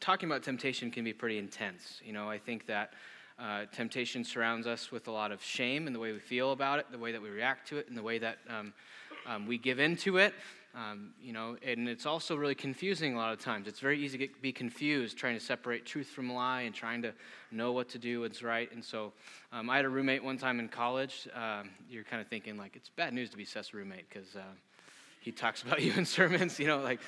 talking about temptation can be pretty intense. You know, I think that uh, temptation surrounds us with a lot of shame in the way we feel about it, the way that we react to it, and the way that um, um, we give into it. Um, you know, and it's also really confusing a lot of times. It's very easy to get, be confused trying to separate truth from lie and trying to know what to do, what's right. And so um, I had a roommate one time in college. Um, you're kind of thinking, like, it's bad news to be Seth's roommate because uh, he talks about you in sermons, you know, like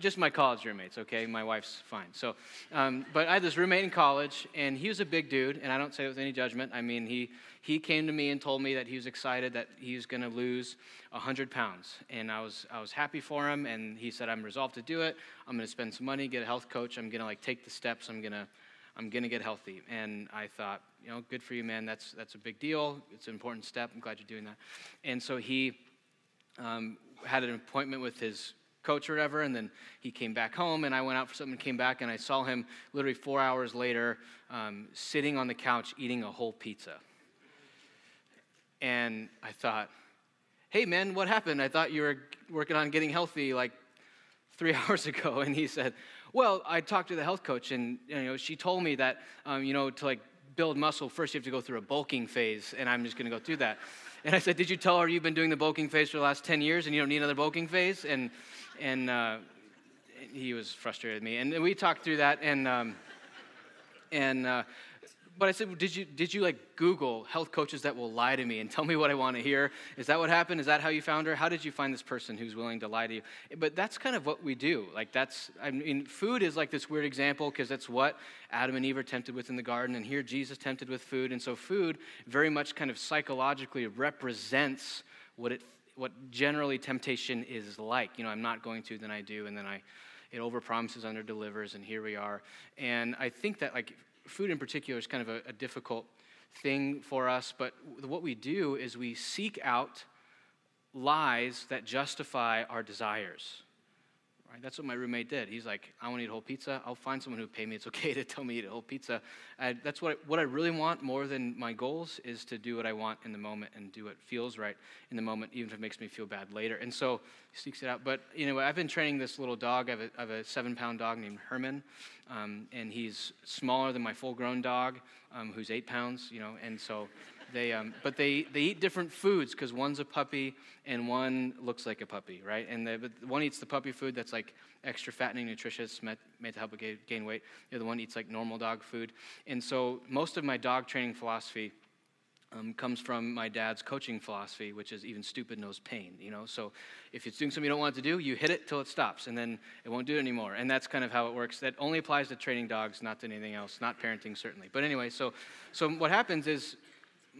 just my college roommates, okay? My wife's fine. So, um, but I had this roommate in college, and he was a big dude, and I don't say it with any judgment. I mean, he, he came to me and told me that he was excited that he was going to lose 100 pounds. And I was, I was happy for him, and he said, I'm resolved to do it. I'm going to spend some money, get a health coach. I'm going to like take the steps. I'm going to, I'm going to get healthy. And I thought, you know, good for you, man. That's, that's a big deal. It's an important step. I'm glad you're doing that. And so he, um, had an appointment with his coach or whatever, and then he came back home, and I went out for something and came back, and I saw him literally four hours later um, sitting on the couch eating a whole pizza. And I thought, hey, man, what happened? I thought you were working on getting healthy like three hours ago. And he said, well, I talked to the health coach, and you know, she told me that, um, you know, to like build muscle, first you have to go through a bulking phase, and I'm just going to go through that. And I said, Did you tell her you've been doing the bulking phase for the last 10 years and you don't need another bulking phase? And, and uh, he was frustrated with me. And we talked through that. And, um, and uh, but I said, did you, did you like Google health coaches that will lie to me and tell me what I want to hear? Is that what happened? Is that how you found her? How did you find this person who's willing to lie to you? But that's kind of what we do. Like that's, I mean, food is like this weird example because that's what Adam and Eve are tempted with in the garden. And here Jesus tempted with food. And so food very much kind of psychologically represents what it, what generally temptation is like. You know, I'm not going to, then I do, and then I, it overpromises, under delivers, and here we are. And I think that like food in particular is kind of a, a difficult thing for us, but what we do is we seek out lies that justify our desires. Right? That's what my roommate did. He's like, I want to eat a whole pizza. I'll find someone who pay me. It's okay to tell me to eat a whole pizza. That's what I, what I really want more than my goals is to do what I want in the moment and do what feels right in the moment, even if it makes me feel bad later. And so he seeks it out. But you know, I've been training this little dog. I have a, I have a seven pound dog named Herman, um, and he's smaller than my full grown dog, um, who's eight pounds. You know, and so. They, um, but they, they eat different foods because one's a puppy and one looks like a puppy, right? And one eats the puppy food that's like extra fattening, nutritious, made, made to help it gain weight. The other one eats like normal dog food. And so most of my dog training philosophy um, comes from my dad's coaching philosophy, which is even stupid knows pain. You know, so if it's doing something you don't want it to do, you hit it till it stops, and then it won't do it anymore. And that's kind of how it works. That only applies to training dogs, not to anything else, not parenting certainly. But anyway, so so what happens is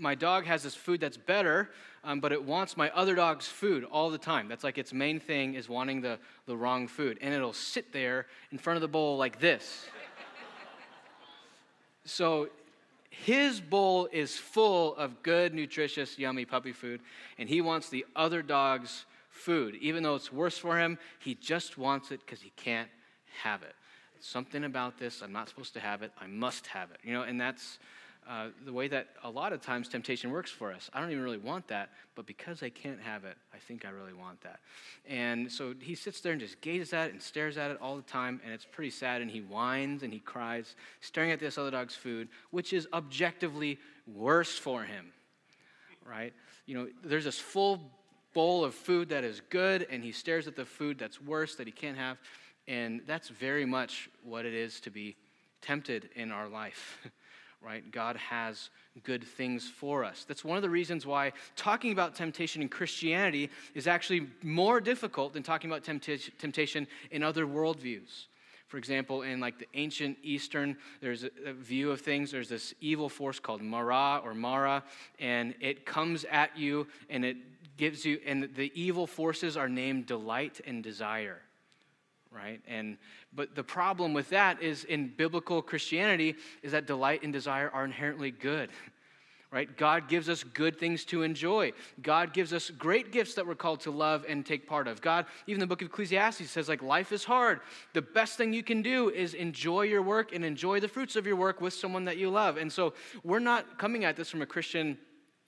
my dog has this food that's better, um, but it wants my other dog's food all the time. That's like its main thing is wanting the, the wrong food. And it'll sit there in front of the bowl like this. so his bowl is full of good, nutritious, yummy puppy food, and he wants the other dog's food. Even though it's worse for him, he just wants it because he can't have it. Something about this, I'm not supposed to have it, I must have it. You know, and that's uh, the way that a lot of times temptation works for us. I don't even really want that, but because I can't have it, I think I really want that. And so he sits there and just gazes at it and stares at it all the time, and it's pretty sad. And he whines and he cries, staring at this other dog's food, which is objectively worse for him, right? You know, there's this full bowl of food that is good, and he stares at the food that's worse that he can't have. And that's very much what it is to be tempted in our life. right? God has good things for us. That's one of the reasons why talking about temptation in Christianity is actually more difficult than talking about temptation in other worldviews. For example, in like the ancient Eastern, there's a, view of things. There's this evil force called Mara or Mara, and it comes at you and it gives you, and the evil forces are named delight and desire right? And but the problem with that is in biblical Christianity is that delight and desire are inherently good. Right? God gives us good things to enjoy. God gives us great gifts that we're called to love and take part of. God, even the book of Ecclesiastes says like life is hard. The best thing you can do is enjoy your work and enjoy the fruits of your work with someone that you love. And so we're not coming at this from a Christian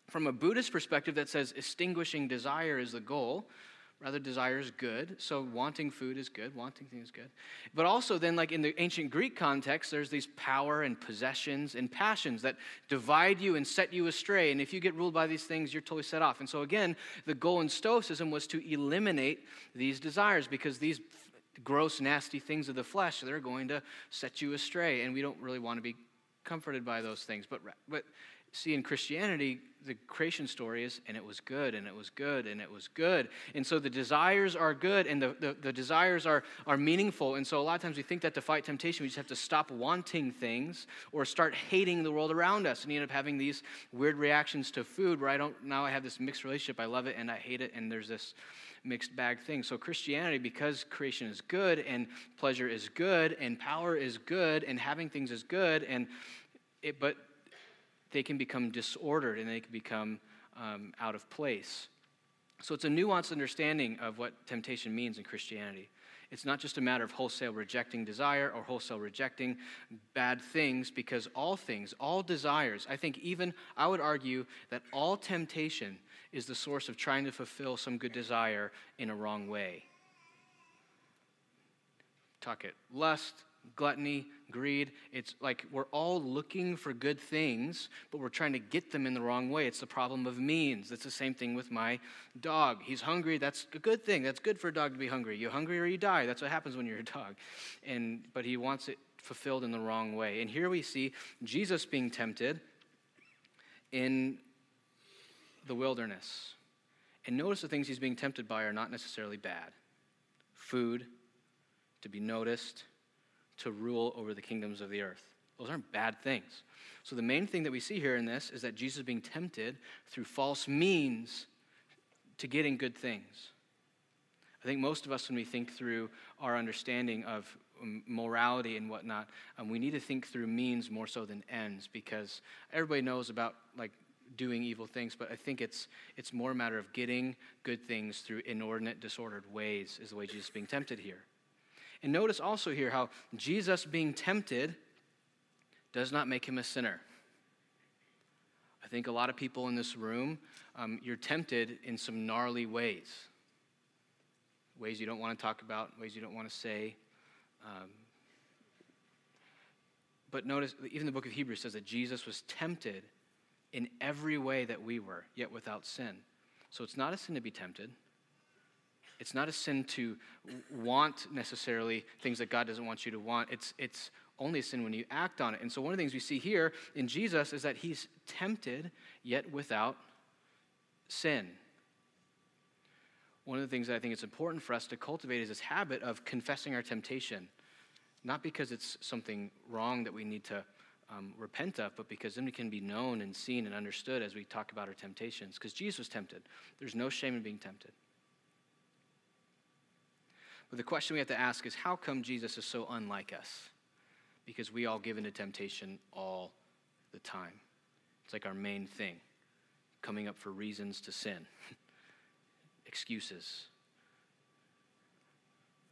from a Buddhist perspective that says extinguishing desire is the goal Rather, desire is good. So, wanting food is good. Wanting things is good. But also, then, like in the ancient Greek context, there's these power and possessions and passions that divide you and set you astray. And if you get ruled by these things, you're totally set off. And so, again, the goal in Stoicism was to eliminate these desires because these gross, nasty things of the flesh, they're going to set you astray. And we don't really want to be comforted by those things. But, but see, in Christianity, the creation story is, and it was good, and it was good, and it was good. And so the desires are good, and the, the, the, desires are, are meaningful. And so a lot of times we think that to fight temptation, we just have to stop wanting things or start hating the world around us. And you end up having these weird reactions to food where I don't, now I have this mixed relationship. I love it and I hate it, and there's this mixed bag thing. So Christianity, because creation is good, and pleasure is good, and power is good, and having things is good, and it, but they can become disordered and they can become um, out of place. So it's a nuanced understanding of what temptation means in Christianity. It's not just a matter of wholesale rejecting desire or wholesale rejecting bad things, because all things, all desires, I think even, I would argue that all temptation is the source of trying to fulfill some good desire in a wrong way. Talk it. Lust, gluttony, greed. It's like we're all looking for good things, but we're trying to get them in the wrong way. It's the problem of means. It's the same thing with my dog. He's hungry. That's a good thing. That's good for a dog to be hungry. You're hungry or you die. That's what happens when you're a dog. And but he wants it fulfilled in the wrong way. And here we see Jesus being tempted in the wilderness. And notice the things he's being tempted by are not necessarily bad. Food, to be noticed, to rule over the kingdoms of the earth. Those aren't bad things. So, the main thing that we see here in this is that Jesus being tempted through false means to getting good things. I think most of us, when we think through our understanding of um, morality and whatnot, um, we need to think through means more so than ends because everybody knows about like doing evil things, but I think it's it's more a matter of getting good things through inordinate, disordered ways is the way Jesus is being tempted here. And notice also here how Jesus being tempted does not make him a sinner. I think a lot of people in this room, um, you're tempted in some gnarly ways. Ways you don't want to talk about, ways you don't want to say. Um, but notice, even the book of Hebrews says that Jesus was tempted in every way that we were, yet without sin. So it's not a sin to be tempted. It's not a sin to want necessarily things that God doesn't want you to want. It's, it's only a sin when you act on it. And so, one of the things we see here in Jesus is that he's tempted, yet without sin. One of the things that I think it's important for us to cultivate is this habit of confessing our temptation, not because it's something wrong that we need to um, repent of, but because then we can be known and seen and understood as we talk about our temptations. Because Jesus was tempted. There's no shame in being tempted. But the question we have to ask is how come Jesus is so unlike us? Because we all give into temptation all the time. It's like our main thing coming up for reasons to sin, excuses.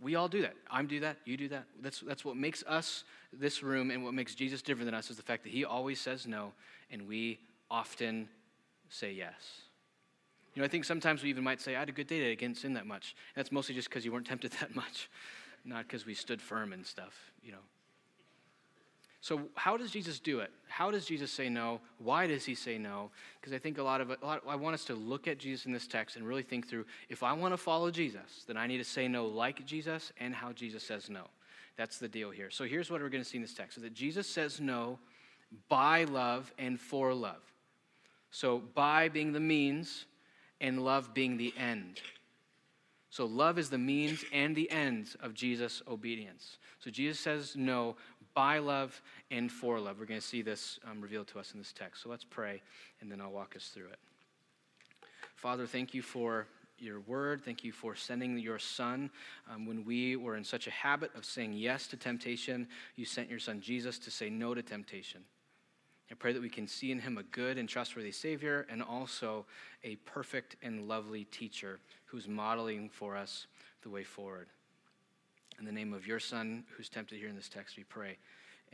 We all do that. I'm do that. You do that. That's, that's what makes us this room and what makes Jesus different than us is the fact that he always says no and we often say yes. You know, I think sometimes we even might say, I had a good day today, I didn't sin that much. And that's mostly just because you weren't tempted that much, not because we stood firm and stuff, you know. So, how does Jesus do it? How does Jesus say no? Why does he say no? Because I think a lot of it, I want us to look at Jesus in this text and really think through if I want to follow Jesus, then I need to say no like Jesus and how Jesus says no. That's the deal here. So, here's what we're going to see in this text is that Jesus says no by love and for love. So, by being the means, and love being the end. So, love is the means and the ends of Jesus' obedience. So, Jesus says no by love and for love. We're going to see this um, revealed to us in this text. So, let's pray, and then I'll walk us through it. Father, thank you for your word. Thank you for sending your son. Um, when we were in such a habit of saying yes to temptation, you sent your son Jesus to say no to temptation. I pray that we can see in him a good and trustworthy Savior and also a perfect and lovely teacher who's modeling for us the way forward. In the name of your Son, who's tempted here in this text, we pray.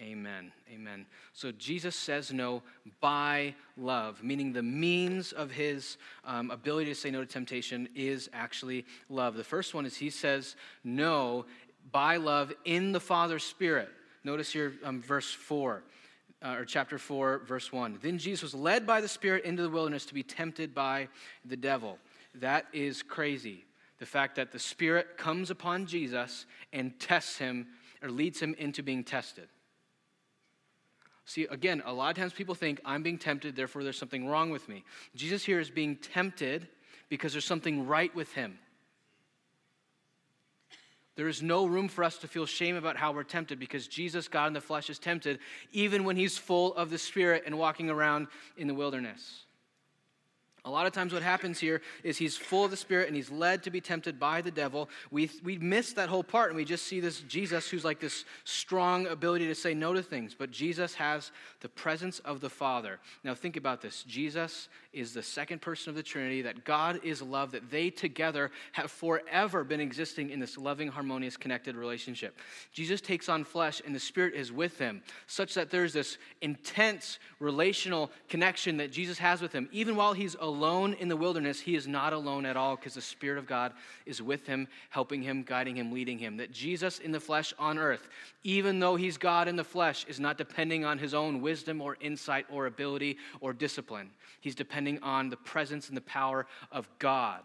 Amen. Amen. So Jesus says no by love, meaning the means of his um, ability to say no to temptation is actually love. The first one is he says no by love in the Father's Spirit. Notice here, um, verse 4, uh, or chapter 4, verse 1. Then Jesus was led by the Spirit into the wilderness to be tempted by the devil. That is crazy. The fact that the Spirit comes upon Jesus and tests him or leads him into being tested. See, again, a lot of times people think I'm being tempted, therefore there's something wrong with me. Jesus here is being tempted because there's something right with him. There is no room for us to feel shame about how we're tempted because Jesus, God in the flesh, is tempted even when he's full of the Spirit and walking around in the wilderness. A lot of times, what happens here is he's full of the Spirit and he's led to be tempted by the devil. We, we miss that whole part and we just see this Jesus who's like this strong ability to say no to things. But Jesus has the presence of the Father. Now, think about this Jesus is the second person of the Trinity, that God is love, that they together have forever been existing in this loving, harmonious, connected relationship. Jesus takes on flesh and the Spirit is with him, such that there's this intense relational connection that Jesus has with him. Even while he's alone, alone in the wilderness, he is not alone at all because the Spirit of God is with him, helping him, guiding him, leading him. That Jesus in the flesh on earth, even though he's God in the flesh, is not depending on his own wisdom or insight or ability or discipline. He's depending on the presence and the power of God.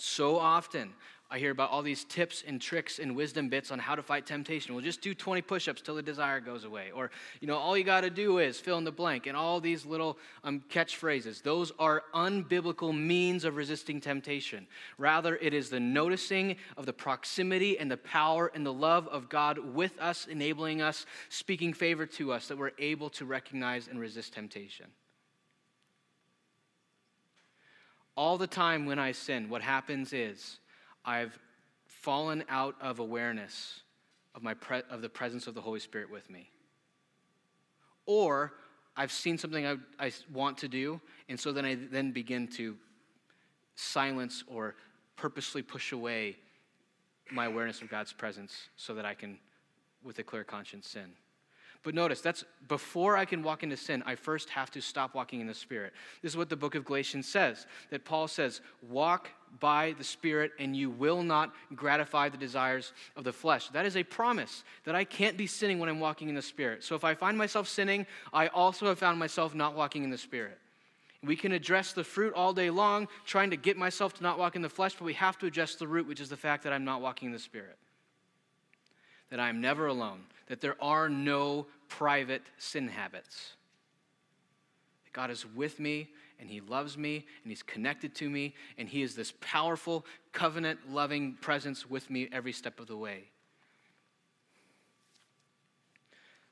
So often, I hear about all these tips and tricks and wisdom bits on how to fight temptation. Well, just do 20 push ups till the desire goes away. Or, you know, all you got to do is fill in the blank and all these little um, catchphrases. Those are unbiblical means of resisting temptation. Rather, it is the noticing of the proximity and the power and the love of God with us, enabling us, speaking favor to us, that we're able to recognize and resist temptation. All the time when I sin, what happens is, I've fallen out of awareness of, my pre- of the presence of the Holy Spirit with me. Or I've seen something I, I want to do, and so then I then begin to silence or purposely push away my awareness of God's presence so that I can, with a clear conscience, sin. But notice, that's before I can walk into sin, I first have to stop walking in the Spirit. This is what the book of Galatians says that Paul says, Walk by the Spirit, and you will not gratify the desires of the flesh. That is a promise that I can't be sinning when I'm walking in the Spirit. So if I find myself sinning, I also have found myself not walking in the Spirit. We can address the fruit all day long, trying to get myself to not walk in the flesh, but we have to address the root, which is the fact that I'm not walking in the Spirit. That I'm never alone, that there are no private sin habits. That God is with me and He loves me and He's connected to me and He is this powerful, covenant loving presence with me every step of the way.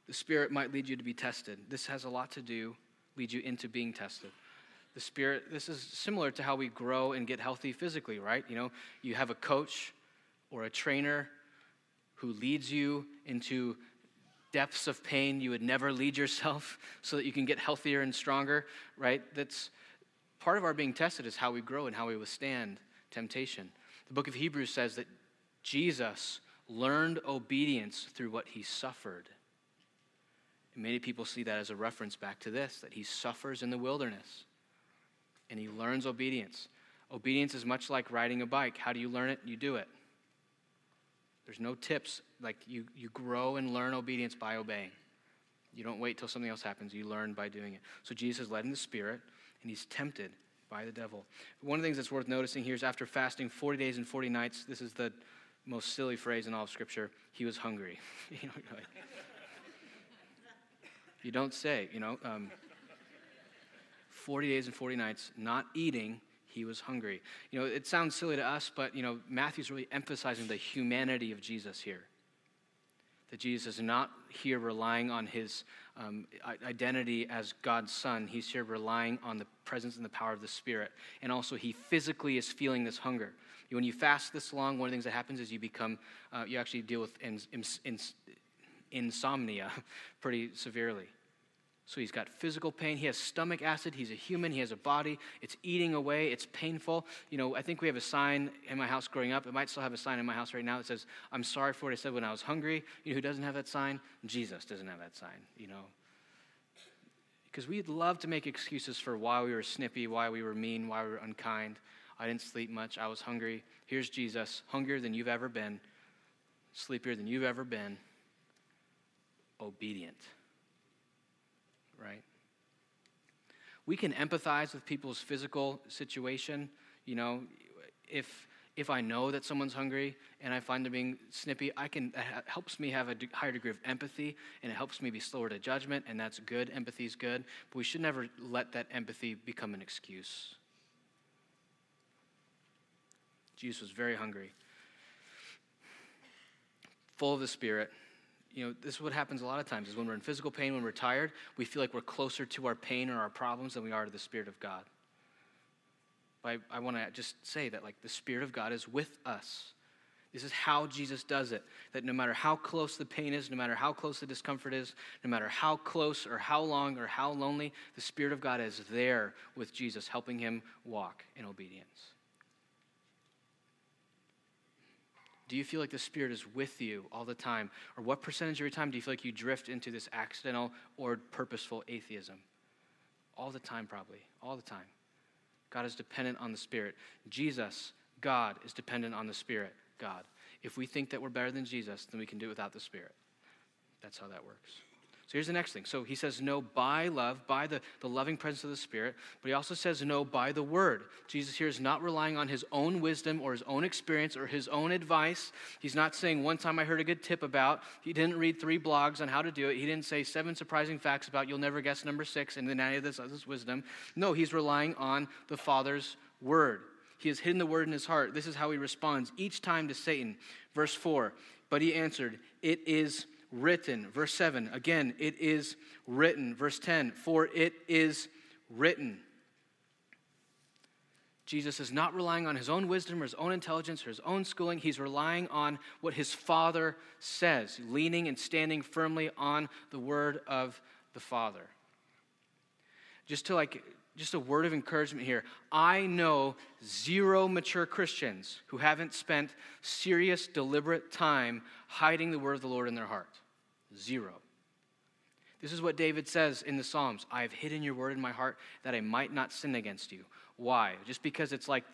The Spirit might lead you to be tested. This has a lot to do, lead you into being tested. The Spirit, this is similar to how we grow and get healthy physically, right? You know, you have a coach or a trainer who leads you into depths of pain you would never lead yourself so that you can get healthier and stronger, right? That's part of our being tested is how we grow and how we withstand temptation. The book of Hebrews says that Jesus learned obedience through what he suffered. And many people see that as a reference back to this that he suffers in the wilderness and he learns obedience. Obedience is much like riding a bike. How do you learn it? You do it. There's no tips. Like you, you grow and learn obedience by obeying. You don't wait till something else happens. You learn by doing it. So Jesus is led in the Spirit, and he's tempted by the devil. One of the things that's worth noticing here is after fasting 40 days and 40 nights, this is the most silly phrase in all of Scripture, he was hungry. you, know, like, you don't say, you know. Um, 40 days and 40 nights, not eating, he was hungry. You know, it sounds silly to us, but, you know, Matthew's really emphasizing the humanity of Jesus here. That Jesus is not here relying on his um, identity as God's son. He's here relying on the presence and the power of the Spirit. And also, he physically is feeling this hunger. When you fast this long, one of the things that happens is you become, uh, you actually deal with ins- ins- insomnia pretty severely. So he's got physical pain. He has stomach acid. He's a human. He has a body. It's eating away. It's painful. You know, I think we have a sign in my house growing up. It might still have a sign in my house right now that says, I'm sorry for what I said when I was hungry. You know who doesn't have that sign? Jesus doesn't have that sign, you know. Because we'd love to make excuses for why we were snippy, why we were mean, why we were unkind. I didn't sleep much. I was hungry. Here's Jesus, hungrier than you've ever been, sleepier than you've ever been, obedient right? We can empathize with people's physical situation. You know, if if I know that someone's hungry and I find them being snippy, I can it helps me have a higher degree of empathy and it helps me be slower to judgment, and that's good. Empathy is good, but we should never let that empathy become an excuse. Jesus was very hungry, full of the Spirit you know, this is what happens a lot of times is when we're in physical pain, when we're tired, we feel like we're closer to our pain or our problems than we are to the Spirit of God. But I, I want to just say that, like, the Spirit of God is with us. This is how Jesus does it. That no matter how close the pain is, no matter how close the discomfort is, no matter how close or how long or how lonely, the Spirit of God is there with Jesus, helping him walk in obedience. Do you feel like the Spirit is with you all the time? Or what percentage of your time do you feel like you drift into this accidental or purposeful atheism? All the time, probably. All the time. God is dependent on the Spirit. Jesus, God, is dependent on the Spirit, God. If we think that we're better than Jesus, then we can do it without the Spirit. That's how that works. So here's the next thing. So he says no by love, by the, the loving presence of the Spirit, but he also says no by the word. Jesus here is not relying on his own wisdom or his own experience or his own advice. He's not saying one time I heard a good tip about. He didn't read three blogs on how to do it. He didn't say seven surprising facts about you'll never guess number six and then any of this, this wisdom. No, he's relying on the Father's word. He has hidden the word in his heart. This is how he responds each time to Satan. Verse 4 But he answered, It is written. Verse 7, again, it is written. Verse 10, for it is written. Jesus is not relying on his own wisdom or his own intelligence or his own schooling. He's relying on what his Father says, leaning and standing firmly on the word of the Father. Just to like just a word of encouragement here. I know zero mature Christians who haven't spent serious, deliberate time hiding the word of the Lord in their heart. Zero. This is what David says in the Psalms I have hidden your word in my heart that I might not sin against you. Why? Just because it's like,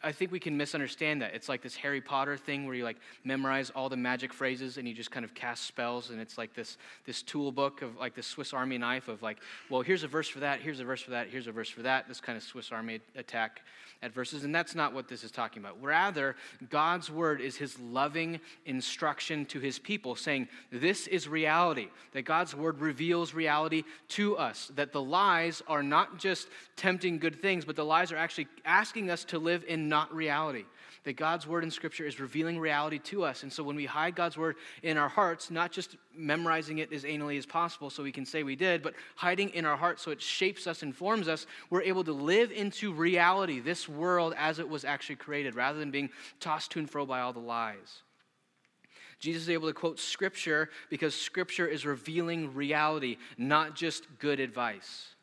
I think we can misunderstand that. It's like this Harry Potter thing where you like memorize all the magic phrases and you just kind of cast spells, and it's like this, this tool book of like this Swiss Army knife of like, well, here's a verse for that, here's a verse for that, here's a verse for that, this kind of Swiss Army attack at verses. And that's not what this is talking about. Rather, God's word is his loving instruction to his people, saying, This is reality, that God's word reveals reality to us, that the lies are not just tempting good things, but the lies are actually asking us to live in not reality. That God's word in Scripture is revealing reality to us. And so when we hide God's word in our hearts, not just memorizing it as anally as possible so we can say we did, but hiding in our hearts so it shapes us, informs us, we're able to live into reality, this world as it was actually created, rather than being tossed to and fro by all the lies. Jesus is able to quote Scripture because Scripture is revealing reality, not just good advice.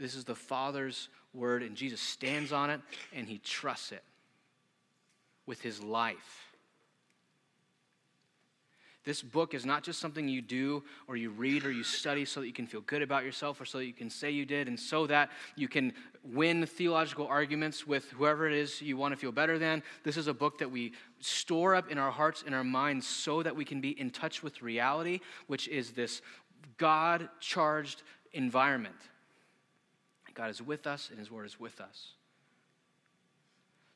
This is the Father's word, and Jesus stands on it and he trusts it with his life. This book is not just something you do or you read or you study so that you can feel good about yourself or so that you can say you did and so that you can win theological arguments with whoever it is you want to feel better than. This is a book that we store up in our hearts and our minds so that we can be in touch with reality, which is this God charged environment God is with us and His Word is with us.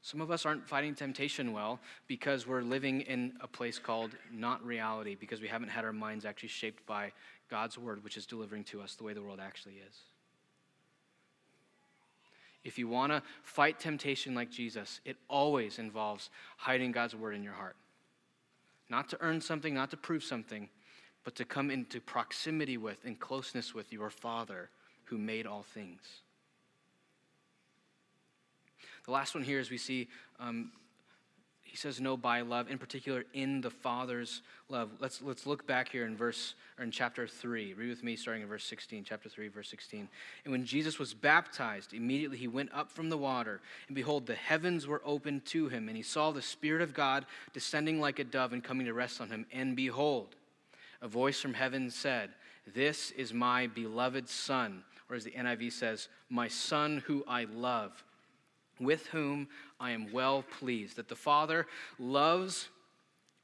Some of us aren't fighting temptation well because we're living in a place called not reality, because we haven't had our minds actually shaped by God's Word, which is delivering to us the way the world actually is. If you want to fight temptation like Jesus, it always involves hiding God's Word in your heart. Not to earn something, not to prove something, but to come into proximity with and closeness with your Father who made all things. The last one here is we see um, He says no by love, in particular in the Father's love. Let's, let's look back here in verse or in chapter 3. Read with me starting in verse 16, chapter 3, verse 16. And when Jesus was baptized, immediately he went up from the water, and behold, the heavens were opened to him, and he saw the Spirit of God descending like a dove and coming to rest on him. And behold, a voice from heaven said, This is my beloved Son, or as the NIV says, my Son who I love with whom I am well pleased. That the Father loves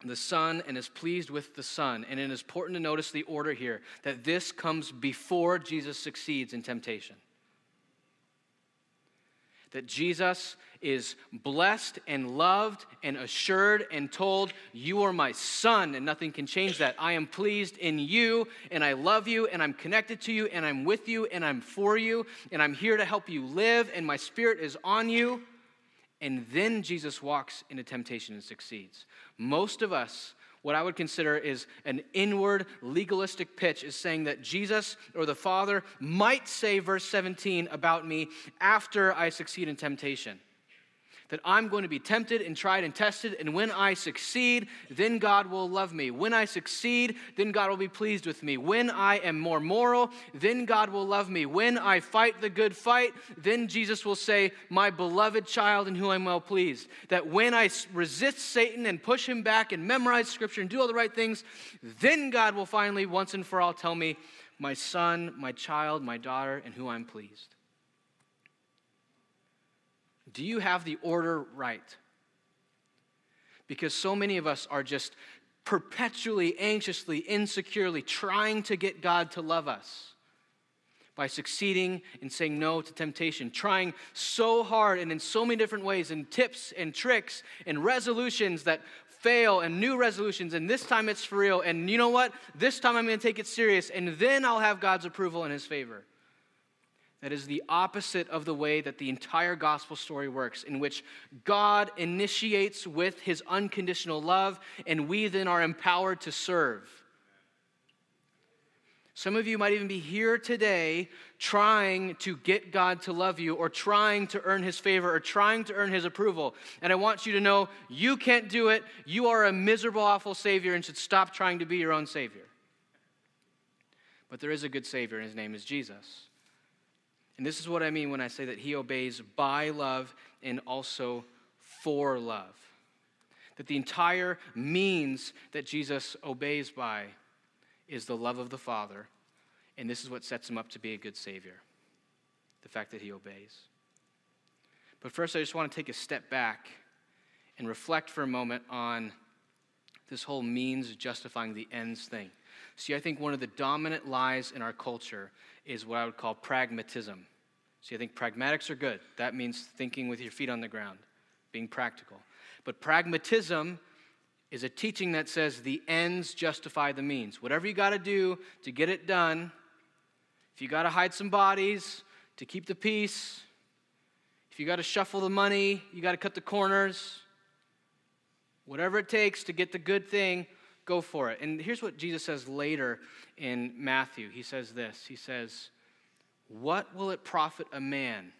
the Son and is pleased with the Son. And it is important to notice the order here that this comes before Jesus succeeds in temptation that Jesus is blessed and loved and assured and told, You are my son, and nothing can change that. I am pleased in you, and I love you, and I'm connected to you, and I'm with you, and I'm for you, and I'm here to help you live, and my spirit is on you. And then Jesus walks into temptation and succeeds. Most of us what I would consider is an inward legalistic pitch is saying that Jesus or the Father might say, verse 17, about me after I succeed in temptation that I'm going to be tempted and tried and tested, and when I succeed, then God will love me. When I succeed, then God will be pleased with me. When I am more moral, then God will love me. When I fight the good fight, then Jesus will say, My beloved child in whom I'm well pleased. That when I resist Satan and push him back and memorize scripture and do all the right things, then God will finally, once and for all, tell me, My son, my child, my daughter, and who I'm pleased. Do you have the order right? Because so many of us are just perpetually, anxiously, insecurely trying to get God to love us by succeeding in saying no to temptation, trying so hard and in so many different ways, and tips and tricks and resolutions that fail, and new resolutions, and this time it's for real, and you know what? This time I'm gonna take it serious, and then I'll have God's approval and His favor. That is the opposite of the way that the entire gospel story works, in which God initiates with his unconditional love, and we then are empowered to serve. Some of you might even be here today trying to get God to love you, or trying to earn his favor, or trying to earn his approval. And I want you to know you can't do it. You are a miserable, awful Savior and should stop trying to be your own Savior. But there is a good Savior, and his name is Jesus. And this is what I mean when I say that he obeys by love and also for love. That the entire means that Jesus obeys by is the love of the Father. And this is what sets him up to be a good Savior the fact that he obeys. But first, I just want to take a step back and reflect for a moment on this whole means justifying the ends thing. See, I think one of the dominant lies in our culture is what I would call pragmatism. See, I think pragmatics are good. That means thinking with your feet on the ground, being practical. But pragmatism is a teaching that says the ends justify the means. Whatever you got to do to get it done, if you got to hide some bodies to keep the peace, if you got to shuffle the money, you got to cut the corners, whatever it takes to get the good thing, go for it. And here's what Jesus says later in Matthew. He says this He says, what will it profit a man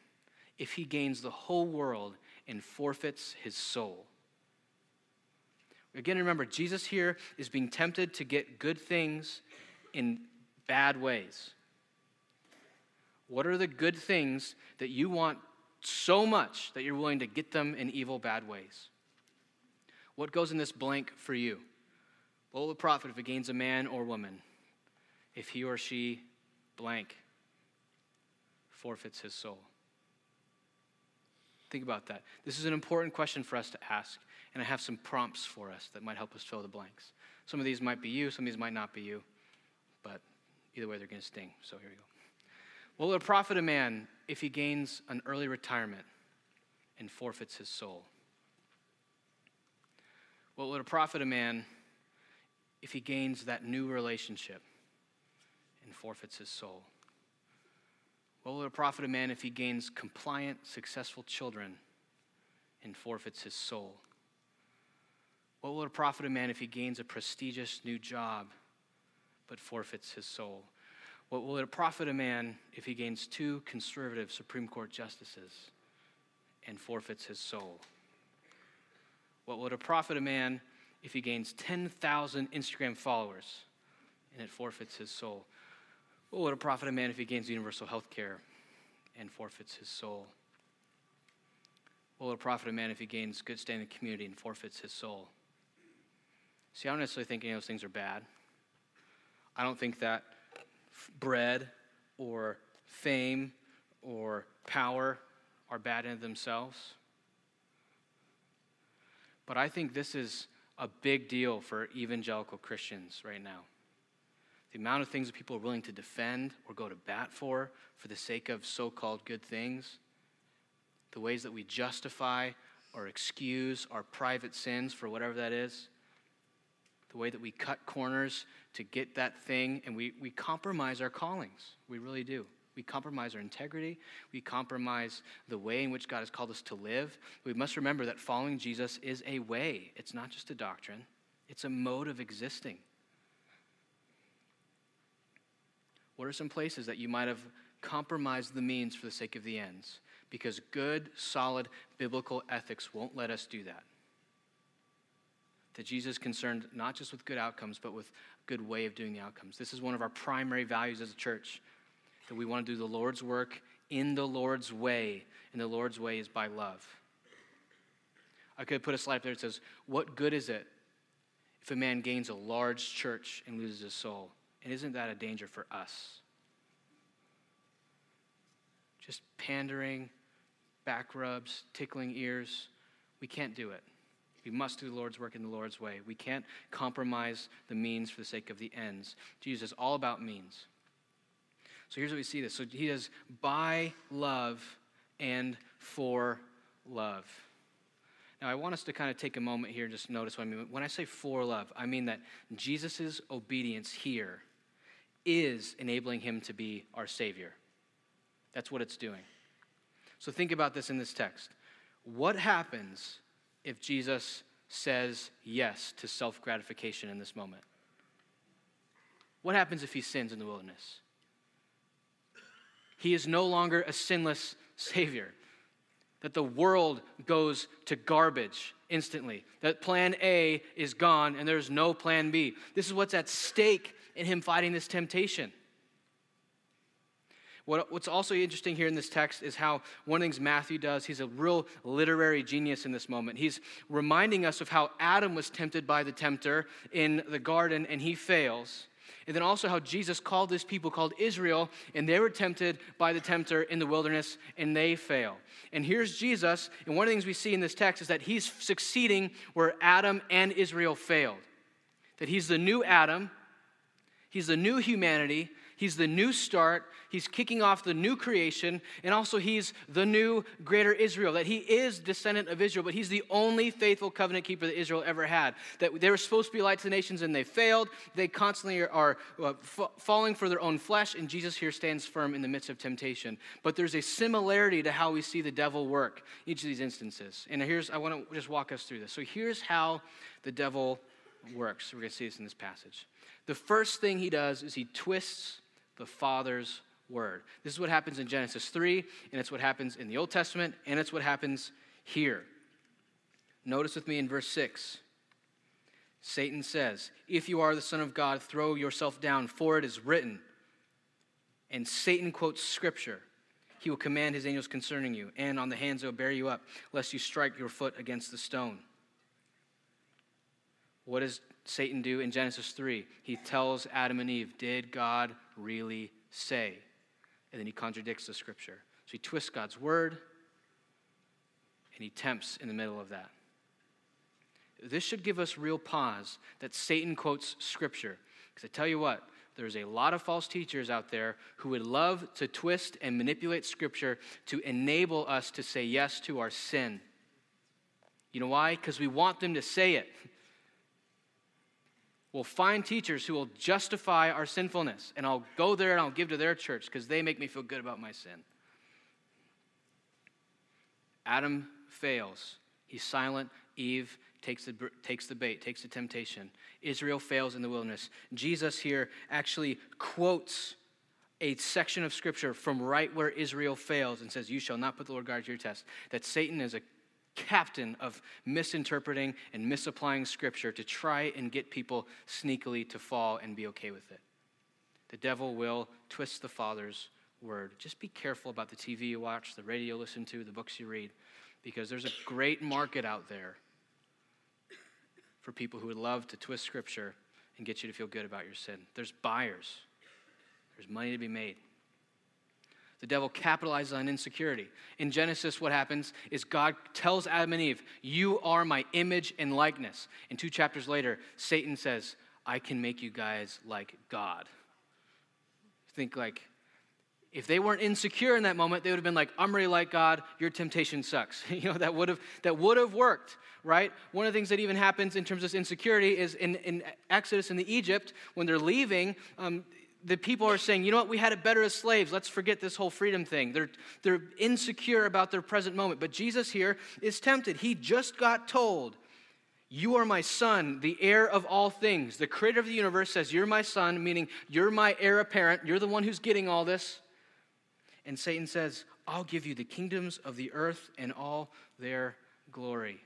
if he gains the whole world and forfeits his soul? Again, remember, Jesus here is being tempted to get good things in bad ways. What are the good things that you want so much that you're willing to get them in evil, bad ways? What goes in this blank for you? What will it profit if it gains a man or woman if he or she blank? Forfeits his soul? Think about that. This is an important question for us to ask, and I have some prompts for us that might help us fill the blanks. Some of these might be you, some of these might not be you, but either way, they're going to sting. So here we go. What will it profit a man if he gains an early retirement and forfeits his soul? What will it profit a man if he gains that new relationship and forfeits his soul? What will it profit a man if he gains compliant, successful children and forfeits his soul? What will it profit a man if he gains a prestigious new job but forfeits his soul? What will it profit a man if he gains two conservative Supreme Court justices and forfeits his soul? What will it profit a man if he gains 10,000 Instagram followers and it forfeits his soul? What would it profit a man if he gains universal health care and forfeits his soul? What will it profit a man if he gains good standing in community and forfeits his soul? See, I don't necessarily think any of those things are bad. I don't think that bread or fame or power are bad in themselves. But I think this is a big deal for evangelical Christians right now. The amount of things that people are willing to defend or go to bat for for the sake of so called good things, the ways that we justify or excuse our private sins for whatever that is, the way that we cut corners to get that thing, and we, we compromise our callings. We really do. We compromise our integrity. We compromise the way in which God has called us to live. We must remember that following Jesus is a way, it's not just a doctrine, it's a mode of existing. What are some places that you might have compromised the means for the sake of the ends? Because good, solid biblical ethics won't let us do that that Jesus is concerned not just with good outcomes, but with good way of doing the outcomes. This is one of our primary values as a church that we want to do the Lord's work in the Lord's way, and the Lord's way is by love. I could put a slide up there that says, What good is it if a man gains a large church and loses his soul? And isn't that a danger for us? Just pandering, back rubs, tickling ears. We can't do it. We must do the Lord's work in the Lord's way. We can't compromise the means for the sake of the ends. Jesus is all about means. So here's what we see this. So he does by love and for love. Now, I want us to kind of take a moment here and just notice what I mean. When I say for love, I mean that Jesus' obedience here is enabling him to be our Savior. That's what it's doing. So think about this in this text. What happens if Jesus says yes to self gratification in this moment? What happens if he sins in the wilderness? He is no longer a sinless Savior. That the world goes to garbage instantly. That plan A is gone and there's no plan B. This is what's at stake in him fighting this temptation. What, what's also interesting here in this text is how one of the things Matthew does, he's a real literary genius in this moment. He's reminding us of how Adam was tempted by the tempter in the garden and he fails. And then also how Jesus called this people called Israel, and they were tempted by the tempter in the wilderness, and they fail. And here's Jesus, and one of the things we see in this text is that he's succeeding where Adam and Israel failed. That he's the new Adam, he's the new humanity, He's the new start. He's kicking off the new creation. And also, he's the new greater Israel. That he is descendant of Israel, but he's the only faithful covenant keeper that Israel ever had. That they were supposed to be light to the nations and they failed. They constantly are, are uh, falling for their own flesh. And Jesus here stands firm in the midst of temptation. But there's a similarity to how we see the devil work each of these instances. And here's, I want to just walk us through this. So here's how the devil works. We're going to see this in this passage. The first thing he does is he twists the Father's word. This is what happens in Genesis 3, and it's what happens in the Old Testament, and it's what happens here. Notice with me in verse 6. Satan says, If you are the Son of God, throw yourself down, for it is written. And Satan quotes scripture. He will command his angels concerning you, and on the hands they will bear you up, lest you strike your foot against the stone. What does Satan do in Genesis 3? He tells Adam and Eve, Did God really say? And then he contradicts the scripture. So he twists God's word and he tempts in the middle of that. This should give us real pause that Satan quotes scripture. Because I tell you what, there's a lot of false teachers out there who would love to twist and manipulate scripture to enable us to say yes to our sin. You know why? Because we want them to say it. We'll find teachers who will justify our sinfulness, and I'll go there and I'll give to their church because they make me feel good about my sin. Adam fails. He's silent. Eve takes the, takes the bait, takes the temptation. Israel fails in the wilderness. Jesus here actually quotes a section of scripture from right where Israel fails and says, You shall not put the Lord God to your test. That Satan is a captain of misinterpreting and misapplying scripture to try and get people sneakily to fall and be okay with it. The devil will twist the Father's word. Just be careful about the TV you watch, the radio you listen to, the books you read, because there's a great market out there for people who would love to twist scripture and get you to feel good about your sin. There's buyers, there's money to be made. The devil capitalizes on insecurity. In Genesis, what happens is God tells Adam and Eve, You are my image and likeness. And two chapters later, Satan says, I can make you guys like God. Think like, if they weren't insecure in that moment, they would have been like, I'm really like God, your temptation sucks. you know, that would have that would have worked, right? One of the things that even happens in terms of insecurity is in, in Exodus in the Egypt, when they're leaving, um, the people are saying, you know what, we had it better as slaves. Let's forget this whole freedom thing. They're, they're insecure about their present moment. But Jesus here is tempted. He just got told, You are my son, the heir of all things. The creator of the universe says, You're my son, meaning you're my heir apparent. You're the one who's getting all this. And Satan says, I'll give you the kingdoms of the earth and all their glory.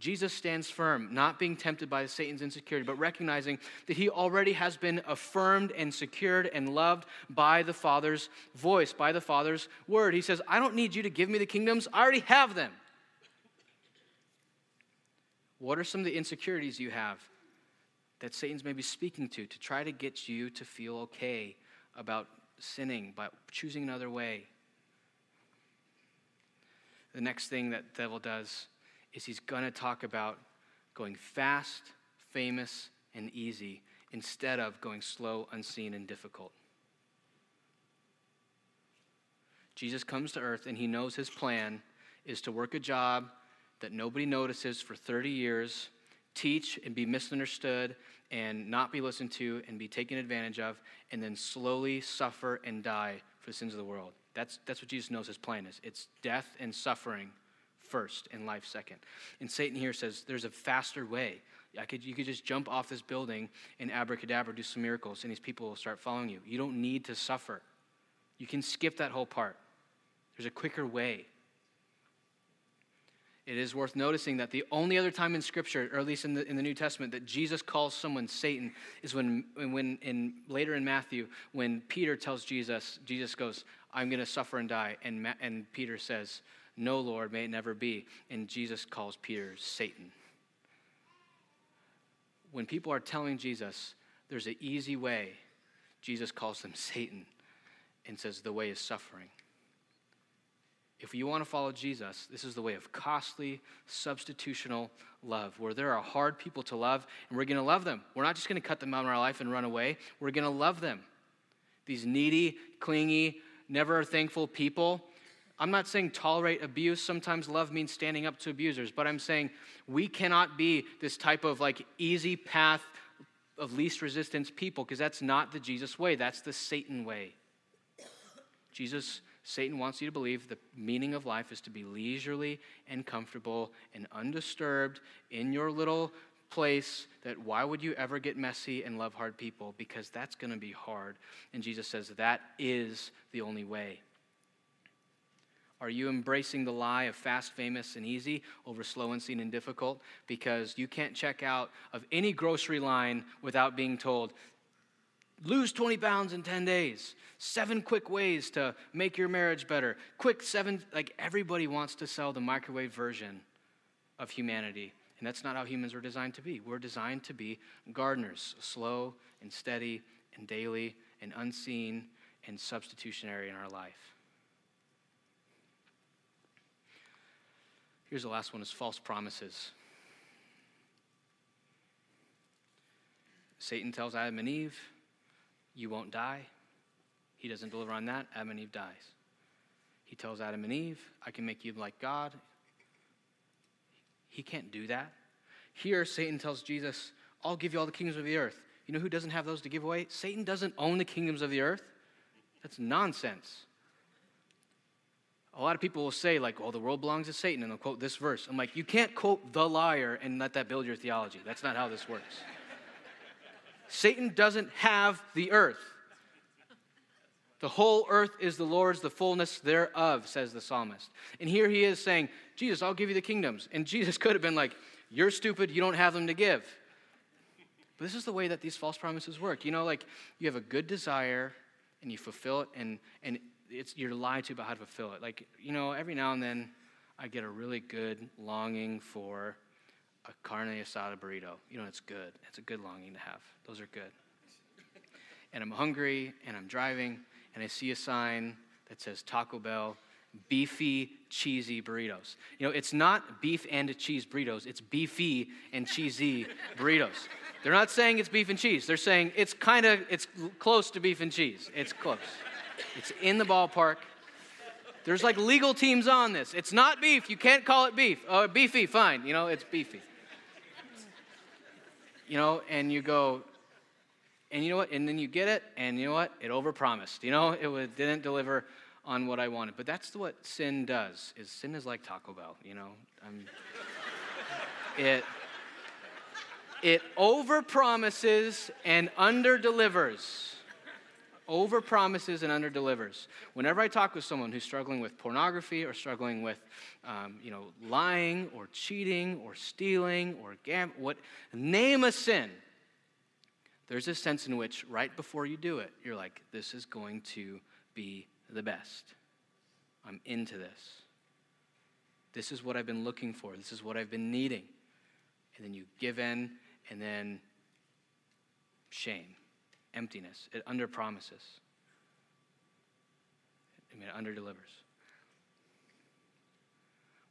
Jesus stands firm, not being tempted by Satan's insecurity, but recognizing that he already has been affirmed and secured and loved by the Father's voice, by the Father's word. He says, I don't need you to give me the kingdoms, I already have them. What are some of the insecurities you have that Satan's maybe speaking to to try to get you to feel okay about sinning, by choosing another way? The next thing that the devil does is he's going to talk about going fast, famous, and easy instead of going slow, unseen, and difficult. Jesus comes to earth and he knows his plan is to work a job that nobody notices for 30 years, teach and be misunderstood and not be listened to and be taken advantage of, and then slowly suffer and die for the sins of the world. That's, that's what Jesus knows his plan is it's death and suffering first and life second. And Satan here says there's a faster way. I could, you could just jump off this building and abracadabra, do some miracles, and these people will start following you. You don't need to suffer. You can skip that whole part. There's a quicker way. It is worth noticing that the only other time in Scripture, or at least in the, in the New Testament, that Jesus calls someone Satan is when, when in, later in Matthew, when Peter tells Jesus, Jesus goes, I'm going to suffer and die. And, Ma- and Peter says, no, Lord, may it never be. And Jesus calls Peter Satan. When people are telling Jesus there's an easy way, Jesus calls them Satan and says the way is suffering. If you want to follow Jesus, this is the way of costly, substitutional love, where there are hard people to love, and we're going to love them. We're not just going to cut them out of our life and run away, we're going to love them. These needy, clingy, never thankful people I'm not saying tolerate abuse. Sometimes love means standing up to abusers, but I'm saying we cannot be this type of like easy path of least resistance people because that's not the Jesus way. That's the Satan way. Jesus, Satan wants you to believe the meaning of life is to be leisurely and comfortable and undisturbed in your little place that why would you ever get messy and love hard people because that's going to be hard and jesus says that is the only way are you embracing the lie of fast, famous, and easy over slow, unseen, and difficult? Because you can't check out of any grocery line without being told, lose 20 pounds in 10 days, seven quick ways to make your marriage better, quick seven, like everybody wants to sell the microwave version of humanity. And that's not how humans are designed to be. We're designed to be gardeners, slow and steady and daily and unseen and substitutionary in our life. Here's the last one is false promises. Satan tells Adam and Eve, You won't die. He doesn't deliver on that. Adam and Eve dies. He tells Adam and Eve, I can make you like God. He can't do that. Here, Satan tells Jesus, I'll give you all the kingdoms of the earth. You know who doesn't have those to give away? Satan doesn't own the kingdoms of the earth. That's nonsense a lot of people will say, like, well, the world belongs to Satan, and they'll quote this verse. I'm like, you can't quote the liar and let that build your theology. That's not how this works. Satan doesn't have the earth. The whole earth is the Lord's, the fullness thereof, says the psalmist. And here he is saying, Jesus, I'll give you the kingdoms. And Jesus could have been like, You're stupid, you don't have them to give. But this is the way that these false promises work. You know, like you have a good desire and you fulfill it, and, and it's, you're lied to about how to fulfill it. Like, you know, every now and then I get a really good longing for a carne asada burrito. You know, it's good. It's a good longing to have. Those are good. And I'm hungry and I'm driving and I see a sign that says Taco Bell beefy, cheesy burritos. You know, it's not beef and cheese burritos, it's beefy and cheesy burritos. They're not saying it's beef and cheese. They're saying it's kind of it's close to beef and cheese. It's close. It's in the ballpark. There's like legal teams on this. It's not beef. You can't call it beef. Oh, beefy, fine. You know, it's beefy. You know, and you go, and you know what? And then you get it, and you know what? It overpromised. You know, it didn't deliver on what I wanted. But that's what sin does. Is sin is like Taco Bell. You know, I'm, it it overpromises and underdelivers. Overpromises and under delivers. Whenever I talk with someone who's struggling with pornography or struggling with, um, you know, lying or cheating or stealing or gam, what name a sin, there's a sense in which right before you do it, you're like, this is going to be the best. I'm into this. This is what I've been looking for. This is what I've been needing. And then you give in and then shame, emptiness. It under promises. I mean, it under delivers.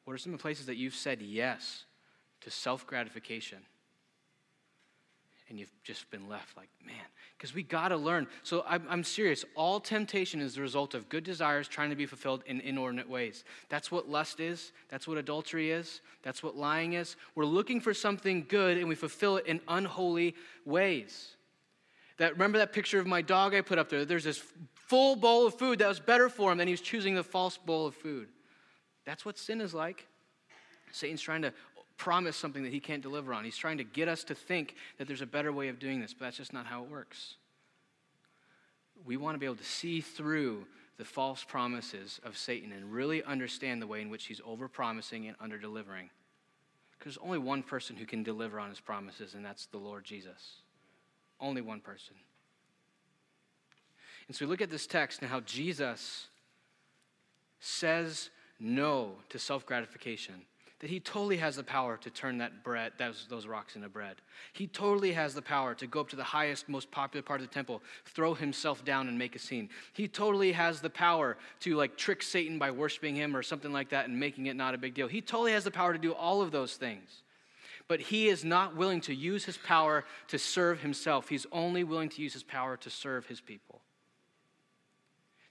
What are some of the places that you've said yes to self gratification? and you've just been left like, man, because we got to learn. So I'm, I'm, serious. All temptation is the result of good desires trying to be fulfilled in inordinate ways. That's what lust is. That's what adultery is. That's what lying is. We're looking for something good and we fulfill it in unholy ways. That remember that picture of my dog I put up there? There's this full bowl of food that was better for him, and he was choosing the false bowl of food. That's what sin is like. Satan's trying to promise something that he can't deliver on. He's trying to get us to think that there's a better way of doing this, but that's just not how it works. We want to be able to see through the false promises of Satan and really understand the way in which he's overpromising and underdelivering. Because there's only one person who can deliver on his promises, and that's the Lord Jesus. Only one person. And so we look at this text and how Jesus says no to self gratification that he totally has the power to turn that bread, those, those rocks into bread. He totally has the power to go up to the highest, most popular part of the temple, throw himself down and make a scene. He totally has the power to like trick Satan by worshiping him or something like that and making it not a big deal. He totally has the power to do all of those things. But he is not willing to use his power to serve himself. He's only willing to use his power to serve his people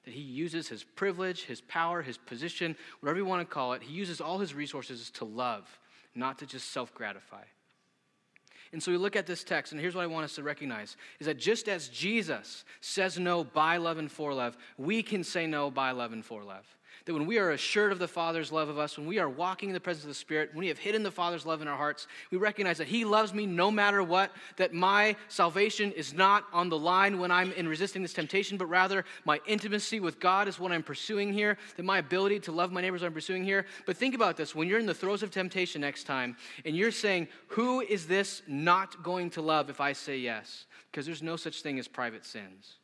that he uses his privilege, his power, his position, whatever you want to call it, he uses all his resources to love, not to just self gratify. And so we look at this text, and here's what I want us to recognize is that just as Jesus says no by love and for love, we can say no by love and for love. That when we are assured of the Father's love of us, when we are walking in the presence of the Spirit, when we have hidden the Father's love in our hearts, we recognize that He loves me no matter what, that my salvation is not on the line when I'm in resisting this temptation, but rather my intimacy with God is what I'm pursuing here, that my ability to love my neighbors I'm pursuing here. But think about this when you're in the throes of temptation next time and you're saying, Who is this not going to love if I say yes? Because there's no such thing as private sins.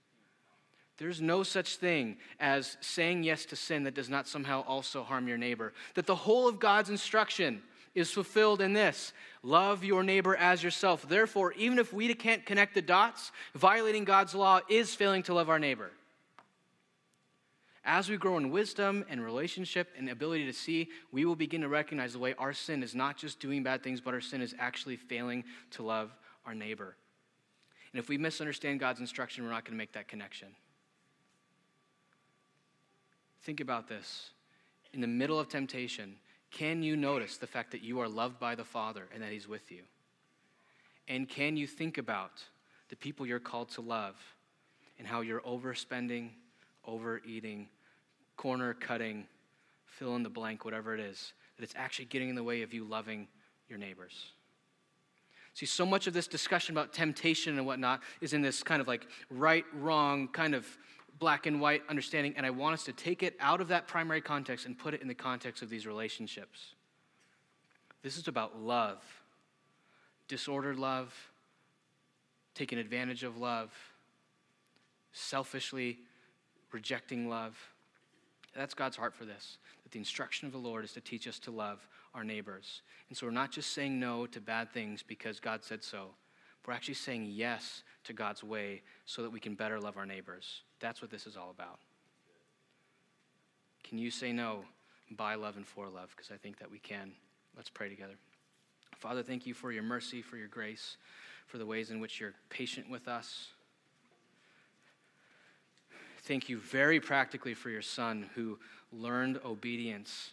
There's no such thing as saying yes to sin that does not somehow also harm your neighbor. That the whole of God's instruction is fulfilled in this love your neighbor as yourself. Therefore, even if we can't connect the dots, violating God's law is failing to love our neighbor. As we grow in wisdom and relationship and ability to see, we will begin to recognize the way our sin is not just doing bad things, but our sin is actually failing to love our neighbor. And if we misunderstand God's instruction, we're not going to make that connection. Think about this. In the middle of temptation, can you notice the fact that you are loved by the Father and that He's with you? And can you think about the people you're called to love and how you're overspending, overeating, corner cutting, fill in the blank, whatever it is, that it's actually getting in the way of you loving your neighbors? See, so much of this discussion about temptation and whatnot is in this kind of like right, wrong, kind of black and white understanding, and I want us to take it out of that primary context and put it in the context of these relationships. This is about love, disordered love, taking advantage of love, selfishly rejecting love. That's God's heart for this. That the instruction of the Lord is to teach us to love our neighbors. And so we're not just saying no to bad things because God said so. We're actually saying yes to God's way so that we can better love our neighbors. That's what this is all about. Can you say no by love and for love? Because I think that we can. Let's pray together. Father, thank you for your mercy, for your grace, for the ways in which you're patient with us. Thank you very practically for your son who learned obedience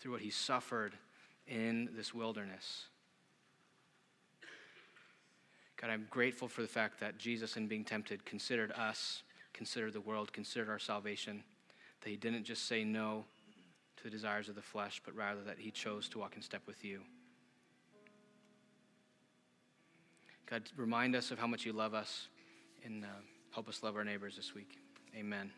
through what he suffered in this wilderness. God, I'm grateful for the fact that Jesus, in being tempted, considered us, considered the world, considered our salvation, that he didn't just say no to the desires of the flesh, but rather that he chose to walk in step with you. God, remind us of how much you love us and uh, help us love our neighbors this week. Amen.